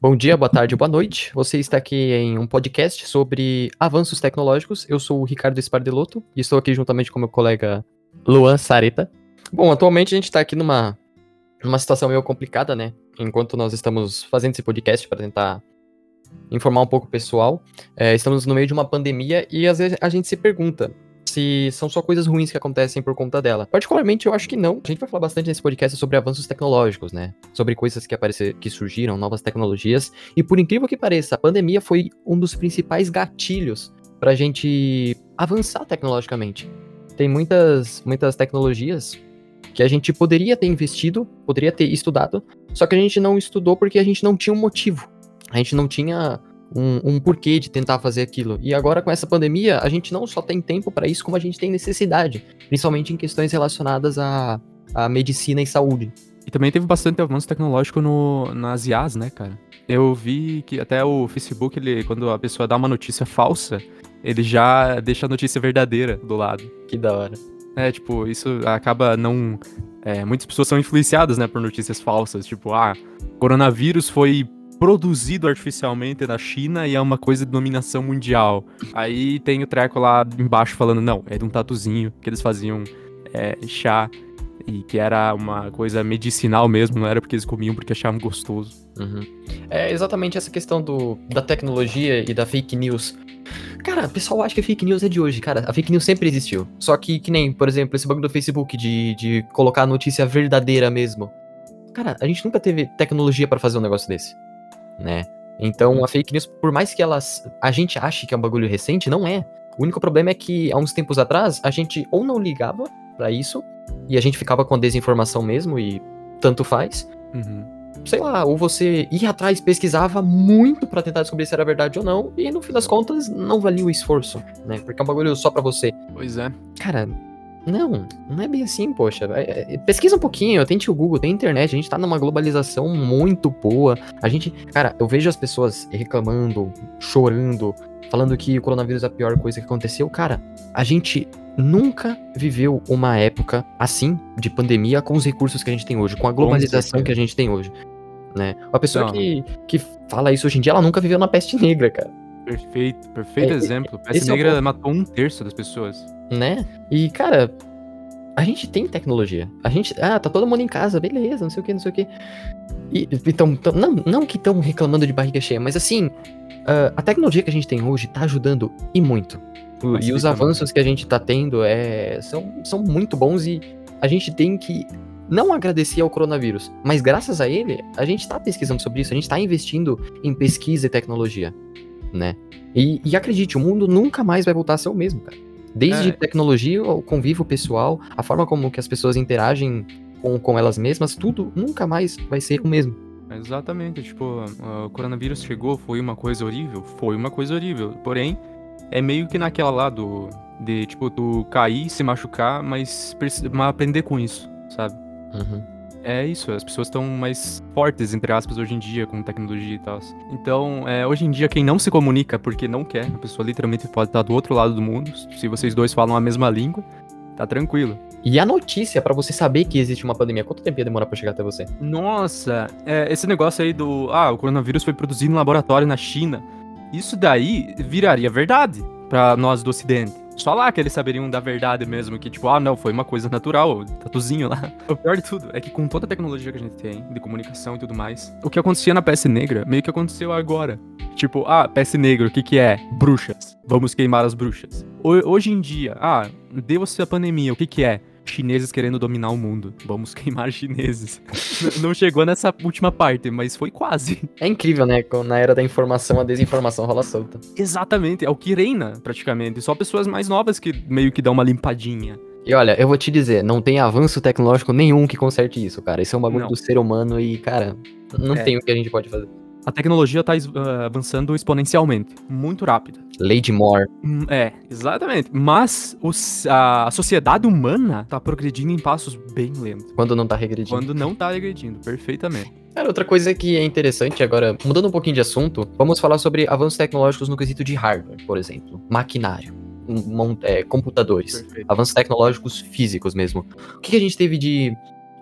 Bom dia, boa tarde, boa noite. Você está aqui em um podcast sobre avanços tecnológicos. Eu sou o Ricardo Espardeloto e estou aqui juntamente com meu colega Luan Sareta. Bom, atualmente a gente está aqui numa, numa situação meio complicada, né? Enquanto nós estamos fazendo esse podcast para tentar informar um pouco o pessoal, é, estamos no meio de uma pandemia e às vezes a gente se pergunta se são só coisas ruins que acontecem por conta dela. Particularmente, eu acho que não. A gente vai falar bastante nesse podcast sobre avanços tecnológicos, né? Sobre coisas que aparecer, que surgiram, novas tecnologias. E por incrível que pareça, a pandemia foi um dos principais gatilhos pra gente avançar tecnologicamente. Tem muitas, muitas tecnologias que a gente poderia ter investido, poderia ter estudado, só que a gente não estudou porque a gente não tinha um motivo. A gente não tinha um, um, porquê de tentar fazer aquilo. E agora, com essa pandemia, a gente não só tem tempo para isso, como a gente tem necessidade, principalmente em questões relacionadas à, à medicina e saúde. E também teve bastante avanço tecnológico no, nas IAs, né, cara? Eu vi que até o Facebook, ele, quando a pessoa dá uma notícia falsa, ele já deixa a notícia verdadeira do lado. Que da hora. É, tipo, isso acaba não. É, muitas pessoas são influenciadas, né, por notícias falsas. Tipo, ah, coronavírus foi produzido artificialmente na China e é uma coisa de dominação mundial. Aí tem o treco lá embaixo falando, não, é de um tatuzinho que eles faziam é, chá e que era uma coisa medicinal mesmo, não era porque eles comiam porque achavam gostoso. Uhum. É exatamente essa questão do, da tecnologia e da fake news. Cara, o pessoal acha que a fake news é de hoje, cara. A fake news sempre existiu. Só que, que nem, por exemplo, esse bagulho do Facebook de, de colocar a notícia verdadeira mesmo. Cara, a gente nunca teve tecnologia para fazer um negócio desse né? Então uhum. a fake news, por mais que elas a gente ache que é um bagulho recente, não é. O único problema é que há uns tempos atrás a gente ou não ligava para isso e a gente ficava com a desinformação mesmo e tanto faz. Uhum. Sei lá, ou você ia atrás, pesquisava muito para tentar descobrir se era verdade ou não, e no fim das contas não valia o esforço, né? Porque é um bagulho só para você. Pois é. Cara, não, não é bem assim, poxa. É, é, pesquisa um pouquinho, tente o Google, tem internet, a gente tá numa globalização muito boa. A gente, cara, eu vejo as pessoas reclamando, chorando, falando que o coronavírus é a pior coisa que aconteceu. Cara, a gente nunca viveu uma época assim de pandemia com os recursos que a gente tem hoje, com a globalização que a gente tem hoje. Né? Uma pessoa que, que fala isso hoje em dia, ela nunca viveu na peste negra, cara. Perfeito, perfeito é, exemplo. Peste negra é matou um terço das pessoas. Né? E, cara, a gente tem tecnologia. A gente. Ah, tá todo mundo em casa, beleza, não sei o que, não sei o que. E, então, então não, não que estão reclamando de barriga cheia, mas assim, uh, a tecnologia que a gente tem hoje tá ajudando e muito. e os avanços que a gente tá tendo é, são, são muito bons e a gente tem que não agradecer ao coronavírus, mas graças a ele, a gente tá pesquisando sobre isso, a gente tá investindo em pesquisa e tecnologia né? E, e acredite, o mundo nunca mais vai voltar a ser o mesmo, cara. Desde é. tecnologia, o convívio pessoal, a forma como que as pessoas interagem com, com elas mesmas, tudo nunca mais vai ser o mesmo. Exatamente, tipo, o coronavírus chegou, foi uma coisa horrível? Foi uma coisa horrível. Porém, é meio que naquela lá do. De, tipo, tu cair, se machucar, mas, mas aprender com isso, sabe? Uhum é isso, as pessoas estão mais fortes, entre aspas, hoje em dia, com tecnologia e tal. Então, é, hoje em dia, quem não se comunica porque não quer, a pessoa literalmente pode estar do outro lado do mundo. Se vocês dois falam a mesma língua, tá tranquilo. E a notícia, para você saber que existe uma pandemia, quanto tempo ia demorar pra chegar até você? Nossa, é, esse negócio aí do. Ah, o coronavírus foi produzido em laboratório na China. Isso daí viraria verdade para nós do Ocidente. Só lá que eles saberiam da verdade mesmo, que tipo, ah, não, foi uma coisa natural, tatuzinho lá. O pior de tudo é que com toda a tecnologia que a gente tem, de comunicação e tudo mais, o que acontecia na peste negra meio que aconteceu agora. Tipo, ah, peste negra, o que que é? Bruxas. Vamos queimar as bruxas. Hoje em dia, ah, deu-se a pandemia, o que que é? Chineses querendo dominar o mundo. Vamos queimar chineses. Não chegou nessa última parte, mas foi quase. É incrível, né? Na era da informação, a desinformação rola solta. Exatamente, é o que reina, praticamente. Só pessoas mais novas que meio que dão uma limpadinha. E olha, eu vou te dizer, não tem avanço tecnológico nenhum que conserte isso, cara. Isso é um bagulho não. do ser humano e, cara, não é. tem o que a gente pode fazer a tecnologia está uh, avançando exponencialmente, muito rápido. Lady Moore. Hum, é, exatamente. Mas os, a sociedade humana está progredindo em passos bem lentos. Quando não está regredindo. Quando não está regredindo, perfeitamente. Cara, outra coisa que é interessante agora, mudando um pouquinho de assunto, vamos falar sobre avanços tecnológicos no quesito de hardware, por exemplo, maquinário, é, computadores, Perfeito. avanços tecnológicos físicos mesmo. O que, que a gente teve de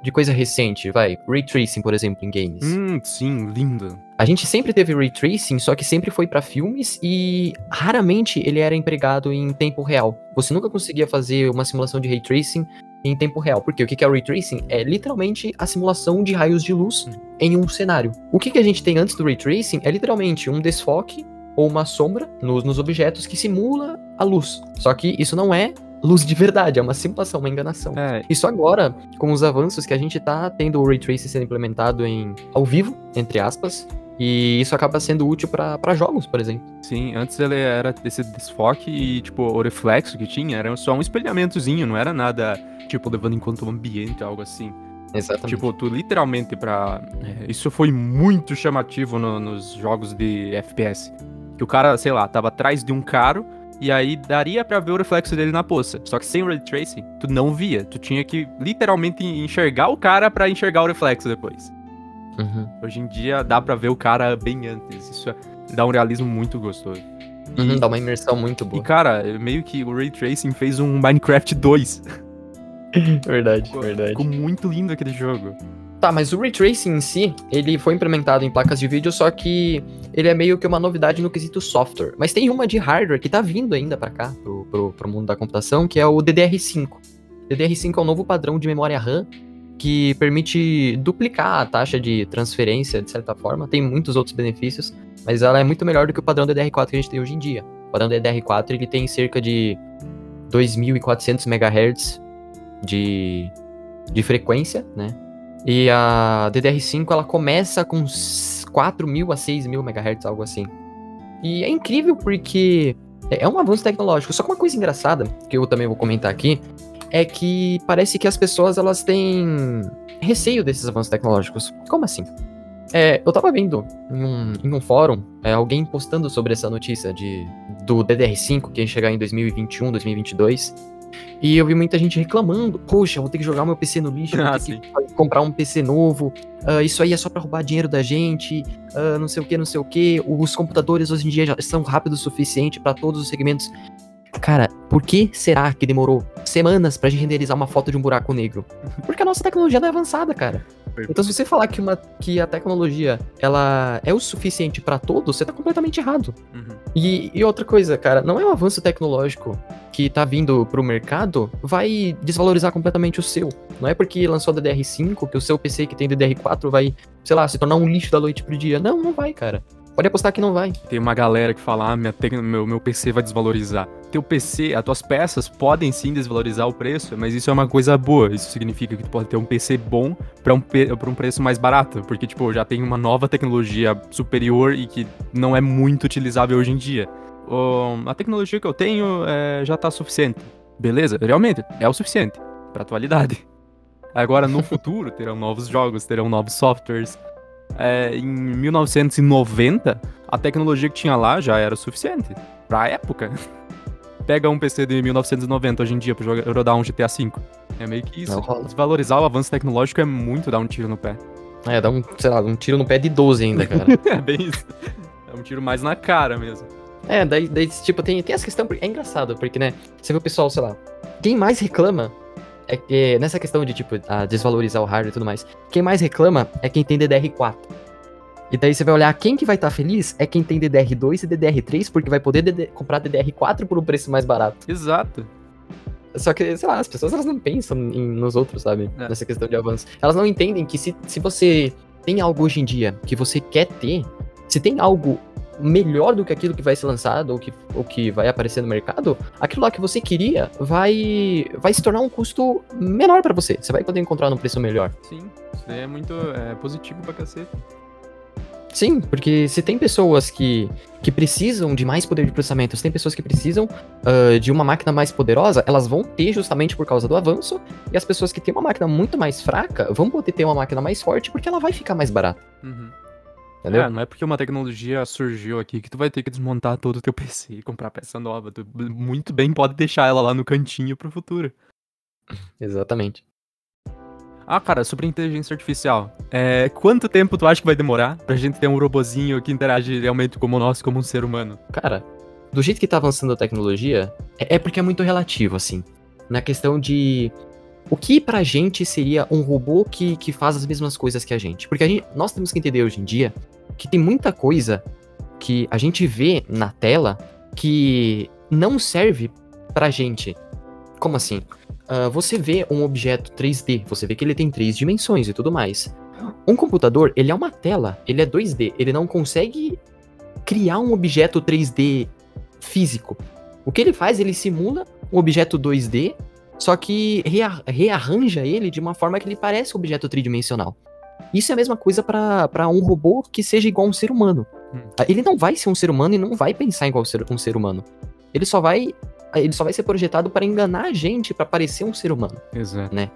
de coisa recente, vai, Ray Tracing, por exemplo, em games. Hum, sim, lindo. A gente sempre teve Ray Tracing, só que sempre foi pra filmes e raramente ele era empregado em tempo real. Você nunca conseguia fazer uma simulação de Ray Tracing em tempo real. Porque o que é o Ray Tracing? É literalmente a simulação de raios de luz em um cenário. O que, que a gente tem antes do Ray Tracing é literalmente um desfoque ou uma sombra nos, nos objetos que simula a luz. Só que isso não é luz de verdade, é uma simulação, uma enganação. É, Isso agora, com os avanços que a gente tá tendo o Ray Tracing sendo implementado em ao vivo, entre aspas, e isso acaba sendo útil pra pra jogos, por exemplo. sim, antes ele era esse desfoque e, tipo, o reflexo que tinha era só um espelhamentozinho, não era nada, tipo, levando em conta o ambiente, algo assim. Exatamente. Tipo, tu literalmente pra. é, isso foi muito chamativo no- nos jogos de FPS. Que o cara, sei lá, tava atrás de um carro e aí daria pra ver o reflexo dele na poça. Só que sem ray tracing, tu não via. Tu tinha que literalmente enxergar o cara pra enxergar o reflexo depois. Uhum. Hoje em dia dá pra ver o cara bem antes. Isso é- dá um realismo muito gostoso. Uhum, dá uma imersão muito E boa. cara, meio que o ray tracing fez um Minecraft 2. Verdade, Ficou muito lindo aquele jogo. Tá, mas o Ray Tracing em si, ele foi implementado em placas de vídeo, só que ele é meio que uma novidade no quesito software. Mas tem uma de hardware que tá vindo ainda pra cá, pro, pro, pro mundo da computação, que é o DDR5. DDR5 é um novo padrão de memória RAM que permite duplicar a taxa de transferência, de certa forma. Tem muitos outros benefícios, mas ela é muito melhor do que o padrão DDR4 que a gente tem hoje em dia. O padrão DDR4 ele tem cerca de 2.400 MHz de, de frequência, né? E a DDR5 ela começa com s- 4.000 a 6.000 MHz, algo assim. E é incrível porque é é um avanço tecnológico. Só que uma coisa engraçada, que eu também vou comentar aqui, é que parece que as pessoas elas têm receio desses avanços tecnológicos. Como assim? É, eu tava vendo em um, em um fórum é, alguém postando sobre essa notícia de, do DDR5 que ia chegar em 2021, 2022. E eu vi muita gente reclamando: Poxa, vou ter que jogar meu PC no lixo, vou Ah, ter que comprar um PC novo. ah, isso aí é só pra roubar dinheiro da gente. ah, não sei o que, não sei o que. Os computadores hoje em dia já são rápidos o suficiente pra todos os segmentos. Cara, por que será que demorou semanas pra gente renderizar uma foto de um buraco negro? Porque a nossa tecnologia não é avançada, cara. Então, se você falar que, uma, que a tecnologia ela é o suficiente pra todos, você tá completamente errado. Uhum. E, e outra coisa, cara, não é um avanço tecnológico que tá vindo pro mercado vai desvalorizar completamente o seu. Não é porque lançou a DDR5 que o seu PC que tem DDR4 vai, sei lá, se tornar um lixo da noite pro dia. Não, não vai, cara. Pode apostar que não vai. Tem uma galera que fala, ah, minha tec- meu, meu PC vai desvalorizar. Teu PC, as tuas peças podem sim desvalorizar o preço, mas isso é uma coisa boa. Isso significa que tu pode ter um PC bom pra um, pra um preço mais barato. Porque, tipo, já tem uma nova tecnologia superior e que não é muito utilizável hoje em dia. O- a tecnologia que eu tenho é, já tá suficiente. Beleza, realmente, é o suficiente pra atualidade. Agora, no futuro, terão novos jogos, terão novos softwares. É, em 1990, a tecnologia que tinha lá já era suficiente. Pra época. Pega um PC de 1990 hoje em dia pra jogar, rodar um GTA V. É meio que isso. Desvalorizar o avanço tecnológico é muito dar um tiro no pé. É, dá um, sei lá, um tiro no pé de 12 ainda, cara. É bem isso. É um tiro mais na cara mesmo. É, daí, daí tipo, tem, tem essa questão, é engraçado, porque, né, você vê o pessoal, sei lá, quem mais reclama é que, nessa questão de, tipo, a desvalorizar o hardware e tudo mais, quem mais reclama é quem tem DDR4. E daí você vai olhar, quem que vai estar feliz é quem tem DDR2 e DDR3, porque vai poder DD comprar DDR4 por um preço mais barato. Exato. Só que, sei lá, as pessoas elas não pensam em- nos outros, sabe? É. Nessa questão de avanço. Elas não entendem que se, se você tem algo hoje em dia que você quer ter, se tem algo melhor do que aquilo que vai ser lançado ou que, ou que vai aparecer no mercado, aquilo lá que você queria vai, vai se tornar um custo menor pra você. Você vai poder encontrar num preço melhor. Sim. Isso daí é muito é, positivo pra cacete. Sim, porque se tem pessoas que, que precisam de mais poder de processamento, se tem pessoas que precisam ah, de uma máquina mais poderosa, elas vão ter justamente por causa do avanço, e as pessoas que têm uma máquina muito mais fraca vão poder ter uma máquina mais forte porque ela vai ficar mais barata, Uhum. entendeu? É, não é porque uma tecnologia surgiu aqui que tu vai ter que desmontar todo o teu PC e comprar peça nova. Tu muito bem pode deixar ela lá no cantinho pro futuro. Exatamente. Ah, cara, sobre inteligência artificial. É, quanto tempo tu acha que vai demorar pra gente ter um robozinho que interage realmente como nós, como um ser humano? Cara, do jeito que tá avançando a tecnologia, é, é porque é muito relativo, assim. Na questão de. o que pra gente seria um robô que, que faz as mesmas coisas que a gente? Porque a gente, nós temos que entender hoje em dia que tem muita coisa que a gente vê na tela que não serve pra gente. Como assim? Uh, você vê um objeto 3D, você vê que ele tem três dimensões e tudo mais. Um computador, ele é uma tela, ele é 2D, ele não consegue criar um objeto 3D físico. O que ele faz, ele simula um objeto 2D, só que rea rearranja ele de uma forma que ele parece um objeto tridimensional. Isso é a mesma coisa para um robô que seja igual a um ser humano. Hum. Ele não vai ser um ser humano e não vai pensar igual a um ser humano. Ele só vai ele só vai ser projetado para enganar a gente, para parecer um ser humano. Exato. Né?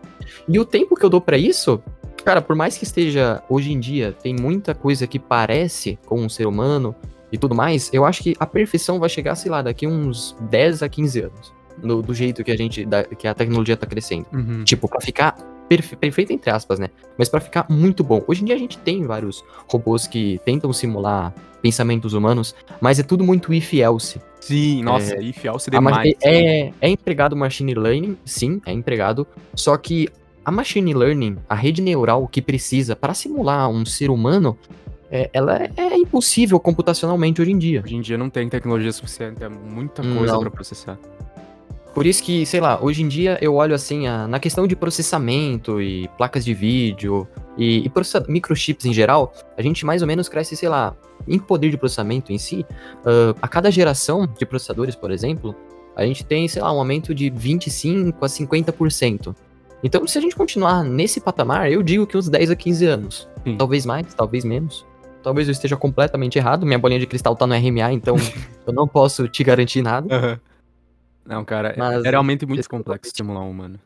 E o tempo que eu dou para isso, cara, por mais que esteja hoje em dia, tem muita coisa que parece com um ser humano e tudo mais, eu acho que a perfeição vai chegar, sei lá, daqui uns 10 a 15 anos. No, do jeito que a gente, da, que a tecnologia tá crescendo. Uhum. Tipo, pra ficar perfe perfeito entre aspas, né? Mas para ficar muito bom. Hoje em dia a gente tem vários robôs que tentam simular pensamentos humanos, mas é tudo muito if else. Sim, nossa, é, if else demais. É, é, é empregado machine learning, sim, é empregado, só que a machine learning, a rede neural que precisa para simular um ser humano, é, ela é, é, impossível computacionalmente hoje em dia. Hoje em dia não tem tecnologia suficiente, é muita coisa para processar. Por isso que, sei lá, hoje em dia eu olho assim, a, na questão de processamento e placas de vídeo e, e microchips em geral, a gente mais ou menos cresce, sei lá, em poder de processamento em si, uh, a cada geração de processadores, por exemplo, a gente tem, sei lá, um aumento de 25 a 50%. Então, se a gente continuar nesse patamar, eu digo que uns 10 a 15 anos. Sim. Talvez mais, talvez menos. Talvez eu esteja completamente errado. Minha bolinha de cristal tá no RMA, então eu não posso te garantir nada. Uhum. Não, cara, é Mas, é realmente muito complexo simular um humano.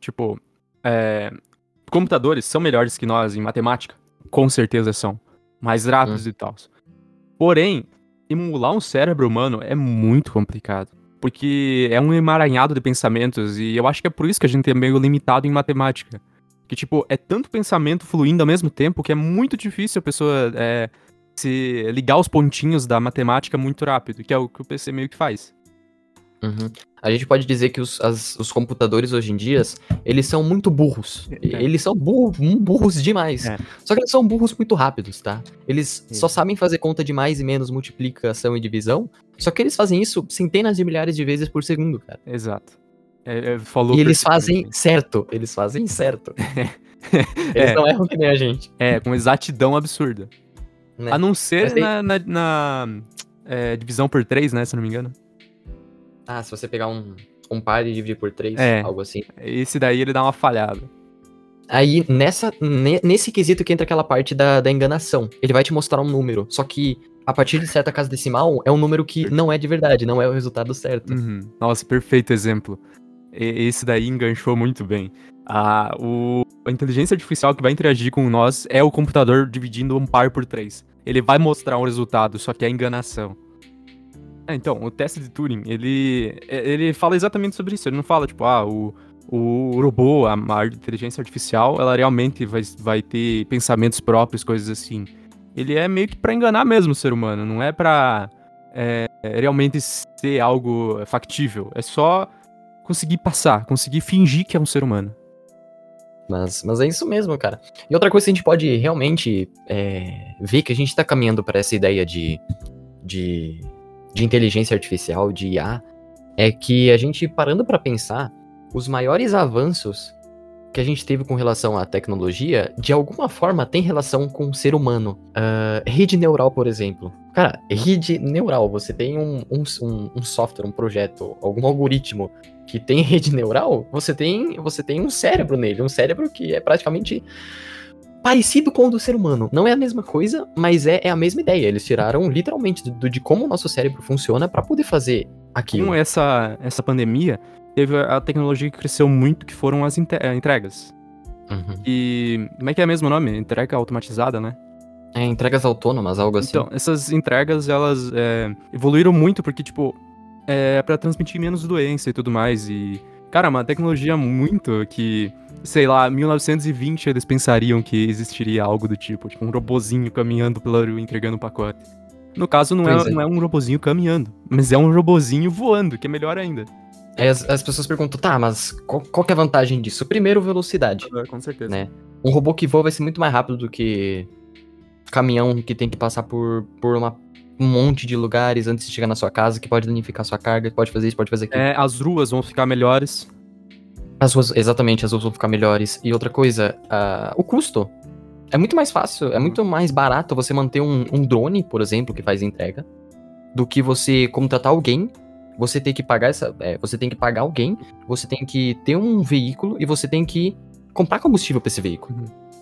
Tipo, é, computadores são melhores que nós em matemática. Com certeza são. Mais rápidos hum. e tal. Porém, emular um cérebro humano é muito complicado. Porque é um emaranhado de pensamentos. E eu acho que é por isso que a gente é meio limitado em matemática. Que, tipo, é tanto pensamento fluindo ao mesmo tempo que é muito difícil a pessoa é, se ligar os pontinhos da matemática muito rápido, que é o que o PC meio que faz. Uhum. A gente pode dizer que os, as, os computadores hoje em dia, eles são muito burros. É. Eles são burro, burros demais. É. Só que eles são burros muito rápidos, tá? Eles só sabem fazer conta de mais e menos multiplicação e divisão. Só que eles fazem isso centenas de milhares de vezes por segundo, cara. Exato. É, é falou e eles fazem certo. Eles fazem certo. eles é. não erram que nem a gente. É, com exatidão absurda. Né? A não ser na, na, na divisão por três, né? Se não me engano. Ah, se você pegar um, um par e dividir por três, é, algo assim. Esse daí ele dá uma falhada. Aí, nessa, nesse quesito que entra aquela parte da, da enganação. Ele vai te mostrar um número, só que a partir de certa casa decimal é um número que não é de verdade, não é o resultado certo. Uhum. Nossa, perfeito exemplo. Esse daí enganchou muito bem. Ah, o, a inteligência artificial que vai interagir com nós é o computador dividindo um par por três. Ele vai mostrar um resultado, só que é enganação. É, então, o teste de Turing, ele, é, ele fala exatamente sobre isso. Ele não fala, tipo, ah, o, o robô, a, a inteligência artificial, ela realmente vai, vai ter pensamentos próprios, coisas assim. Ele é meio que pra enganar mesmo o ser humano, não é pra é, realmente ser algo factível. É só conseguir passar, conseguir fingir que é um ser humano. Mas, mas é isso mesmo, cara. E outra coisa que a gente pode realmente é, ver que a gente tá caminhando para essa ideia de, de de inteligência artificial, de IA, é que a gente parando para pensar, os maiores avanços que a gente teve com relação à tecnologia, de alguma forma tem relação com o ser humano. Uh, rede neural, por exemplo. Cara, rede neural, você tem um, um, um, software, um projeto, algum algoritmo que tem rede neural, você tem, você tem um cérebro nele, um cérebro que é praticamente parecido com o do ser humano. Não é a mesma coisa, mas é, é a mesma ideia. Eles tiraram literalmente do, de como o nosso cérebro funciona para poder fazer aquilo. Com essa, essa pandemia, teve a tecnologia que cresceu muito, que foram as eh, entregas. Uhum. E como é que é mesmo o nome? Entrega automatizada, né? É, entregas autônomas, algo assim. Então, essas entregas, elas é, evoluíram muito porque, tipo, é para transmitir menos doença e tudo mais. E, cara, uma tecnologia muito que sei lá, 1920 eles pensariam que existiria algo do tipo, tipo um robozinho caminhando pela rua entregando um pacote. No caso, não é, é, não é um robozinho caminhando, mas é um robozinho voando, que é melhor ainda. Aí as, as pessoas perguntam, tá, mas qual, qual é a vantagem disso? Primeiro, velocidade. É, com certeza. Né? Um robô que voa vai ser muito mais rápido do que caminhão que tem que passar por, por uma, um monte de lugares antes de chegar na sua casa, que pode danificar sua carga, pode fazer isso, pode fazer aquilo. É, as ruas vão ficar melhores. As ruas, exatamente, as ruas vão ficar melhores. E outra coisa, ah, o custo. É muito mais fácil, é muito mais barato você manter um, um drone, por exemplo, que faz entrega, do que você contratar alguém. Você tem que pagar essa. é, você tem que pagar alguém, você tem que ter um veículo e você tem que comprar combustível pra esse veículo.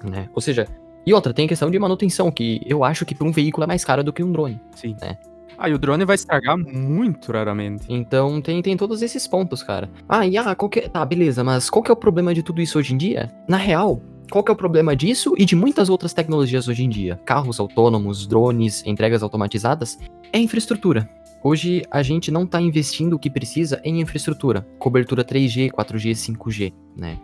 Né? Ou seja, e outra, tem a questão de manutenção, que eu acho que para um veículo é mais caro do que um drone. Sim. É. Ah, e o drone vai estragar muito raramente. Então tem, tem todos esses pontos, cara. Ah, e ah, qual que é... Tá, beleza, mas qual que é o problema de tudo isso hoje em dia? Na real, qual que é o problema disso e de muitas outras tecnologias hoje em dia? Carros autônomos, drones, entregas automatizadas? É infraestrutura. Hoje a gente não tá investindo o que precisa em infraestrutura. Cobertura 3G, 4G, 5G, né?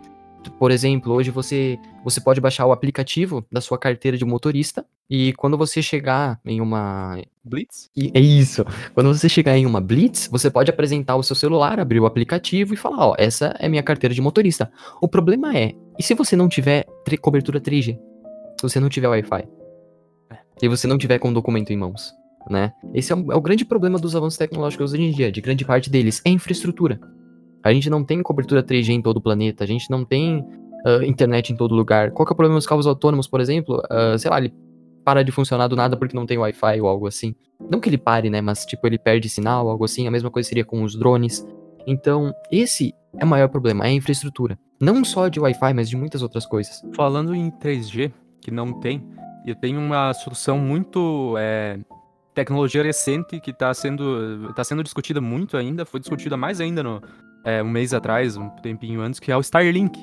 Por exemplo, hoje você, você pode baixar o aplicativo da sua carteira de motorista e quando você chegar em uma Blitz? e é isso. Quando você chegar em uma blitz, você pode apresentar o seu celular, abrir o aplicativo e falar, ó, essa é minha carteira de motorista. O problema é, e se você não tiver cobertura 3G? Se você não tiver Wi-Fi? Se você não tiver com o documento em mãos, né? Esse é o, é o grande problema dos avanços tecnológicos hoje em dia, de grande parte deles, é infraestrutura. A gente não tem cobertura 3G em todo o planeta, a gente não tem ah, internet em todo lugar. Qual que é o problema dos carros autônomos, por exemplo? Ah, sei lá, ele para de funcionar do nada porque não tem Wi-Fi ou algo assim. Não que ele pare, né? Mas, tipo, ele perde sinal, algo assim. A mesma coisa seria com os drones. Então, esse é o maior problema, é a infraestrutura. Não só de Wi-Fi, mas de muitas outras coisas. Falando em 3G, que não tem, eu tenho uma solução muito. é, tecnologia recente que está sendo, tá sendo discutida muito ainda, foi discutida mais ainda no, é, um mês atrás, um tempinho antes, que é o Starlink.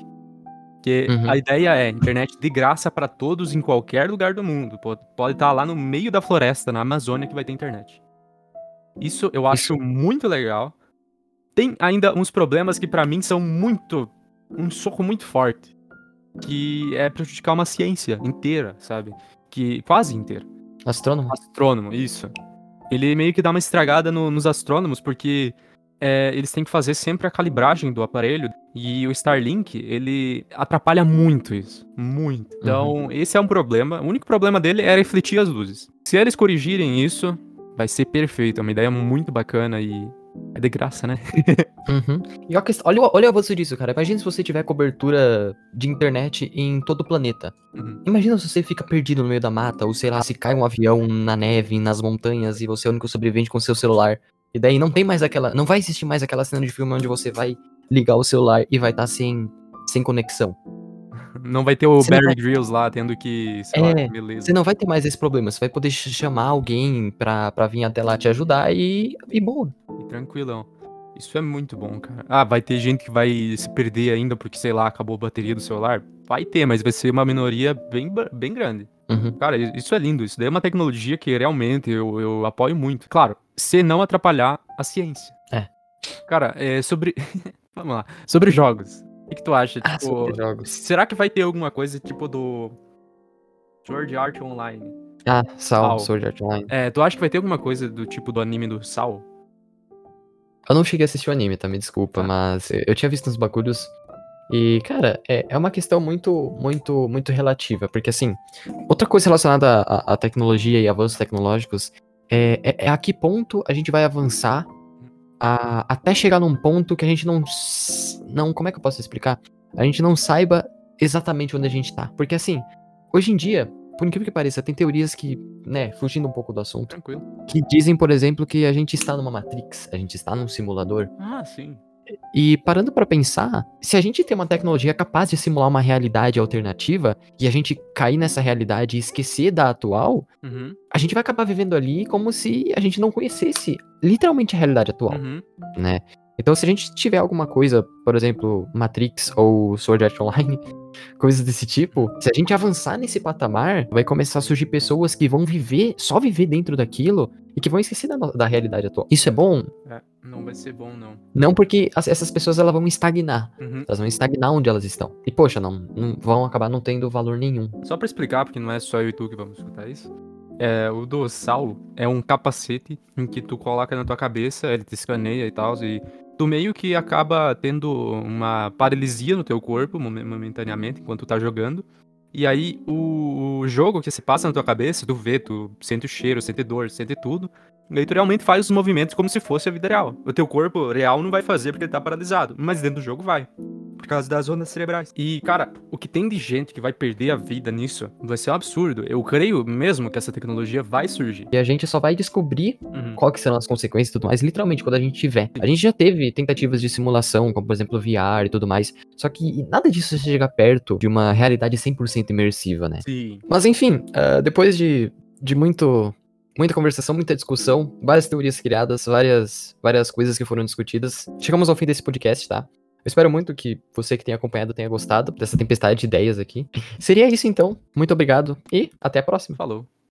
Que Uhum. a ideia é internet de graça para todos em qualquer lugar do mundo. Pode, estar lá no meio da floresta, na Amazônia, que vai ter internet. Isso eu acho muito legal. Tem ainda uns problemas que pra mim são muito. um soco muito forte. Que é prejudicar uma ciência inteira, sabe? Que. quase inteira. Astrônomo? Astrônomo, isso. Ele meio que dá uma estragada no- nos astrônomos, porque é, eles têm que fazer sempre a calibragem do aparelho. E o Starlink, ele atrapalha muito isso. Muito. Então, esse é um problema. O único problema dele é refletir as luzes. Se eles corrigirem isso, vai ser perfeito. É uma ideia muito bacana e. É de graça, né? Uhum. E olha, o- olha o avanço disso, cara. Imagina se você tiver cobertura de internet em todo o planeta. Uhum. Imagina se você fica perdido no meio da mata, ou sei lá, se cai um avião na neve, nas montanhas, e você é o único sobrevivente com seu celular. E daí não tem mais aquela. Não vai existir mais aquela cena de filme onde você vai ligar o celular e vai estar sem, sem conexão. Não vai ter o Você Barry vai- Grylls lá tendo que. Sei lá, É, beleza. Você não vai ter mais esse problema. Você vai poder ch- chamar alguém pra, pra vir até lá te ajudar e, e boa. E tranquilão. Isso é muito bom, cara. Ah, vai ter gente que vai se perder ainda porque, sei lá, acabou a bateria do celular? Vai ter, mas vai ser uma minoria bem, bem grande. Uhum. Cara, isso é lindo. Isso daí é uma tecnologia que realmente eu, eu apoio muito. Claro, se não atrapalhar a ciência. É. Cara, é sobre. Vamos lá. Sobre jogos. O que, que tu acha? Ah, tipo, sobre jogos. será que vai ter alguma coisa tipo do. Sword Art Online? Ah, Sal, Sal. Sword Art Online. É, tu acha que vai ter alguma coisa do tipo do anime do Sal? Eu não cheguei a assistir o anime, tá? Me desculpa, Tá. mas eu, eu tinha visto uns bagulhos. E, cara, é, é uma questão muito, muito, muito relativa. Porque, assim, outra coisa relacionada à, à tecnologia e avanços tecnológicos é, é, é a que ponto a gente vai avançar a- até chegar num ponto que a gente não. Não, como é que eu posso explicar? A gente não saiba exatamente onde a gente tá. Porque, assim, hoje em dia, por incrível que pareça, tem teorias que, né, fugindo um pouco do assunto, Tranquilo. que dizem, por exemplo, que a gente está numa Matrix, a gente está num simulador. Ah, sim. E parando pra pensar, se a gente tem uma tecnologia capaz de simular uma realidade alternativa e a gente cair nessa realidade e esquecer da atual, Uhum, a gente vai acabar vivendo ali como se a gente não conhecesse literalmente a realidade atual, uhum. né? Então, se a gente tiver alguma coisa, por exemplo, Matrix ou Sword Art Online, coisas desse tipo, se a gente avançar nesse patamar, vai começar a surgir pessoas que vão viver, só viver dentro daquilo e que vão esquecer da, da realidade atual. Isso é bom? É, não vai ser bom, não. Não porque as- essas pessoas elas vão estagnar. Uhum. Elas vão estagnar onde elas estão. E, poxa, não, não vão acabar não tendo valor nenhum. Só pra explicar, porque não é só eu e tu que vamos escutar isso. É, o do Sal é um capacete em que tu coloca na tua cabeça, ele te escaneia e tal, e tu meio que acaba tendo uma paralisia no teu corpo momentaneamente enquanto tu tá jogando. E aí o, o jogo que se passa na tua cabeça, tu vê, tu sente o cheiro, sente dor, sente tudo. E aí tu realmente faz os movimentos como se fosse a vida real. O teu corpo real não vai fazer porque ele tá paralisado, mas dentro do jogo vai. Por causa das ondas cerebrais. E, cara, o que tem de gente que vai perder a vida nisso vai ser um absurdo. Eu creio mesmo que essa tecnologia vai surgir. E a gente só vai descobrir uhum. qual que serão as consequências e tudo mais, literalmente, quando a gente tiver. A gente já teve tentativas de simulação, como por exemplo VR e tudo mais. Só que nada disso chega perto de uma realidade 100% imersiva, né? Sim. Mas enfim, uh, depois de, de muito muita conversação, muita discussão, várias teorias criadas, várias, várias coisas que foram discutidas. Chegamos ao fim desse podcast, tá? Eu espero muito que você que tenha acompanhado tenha gostado dessa tempestade de ideias aqui. Seria isso então. Muito obrigado e até a próxima. Falou.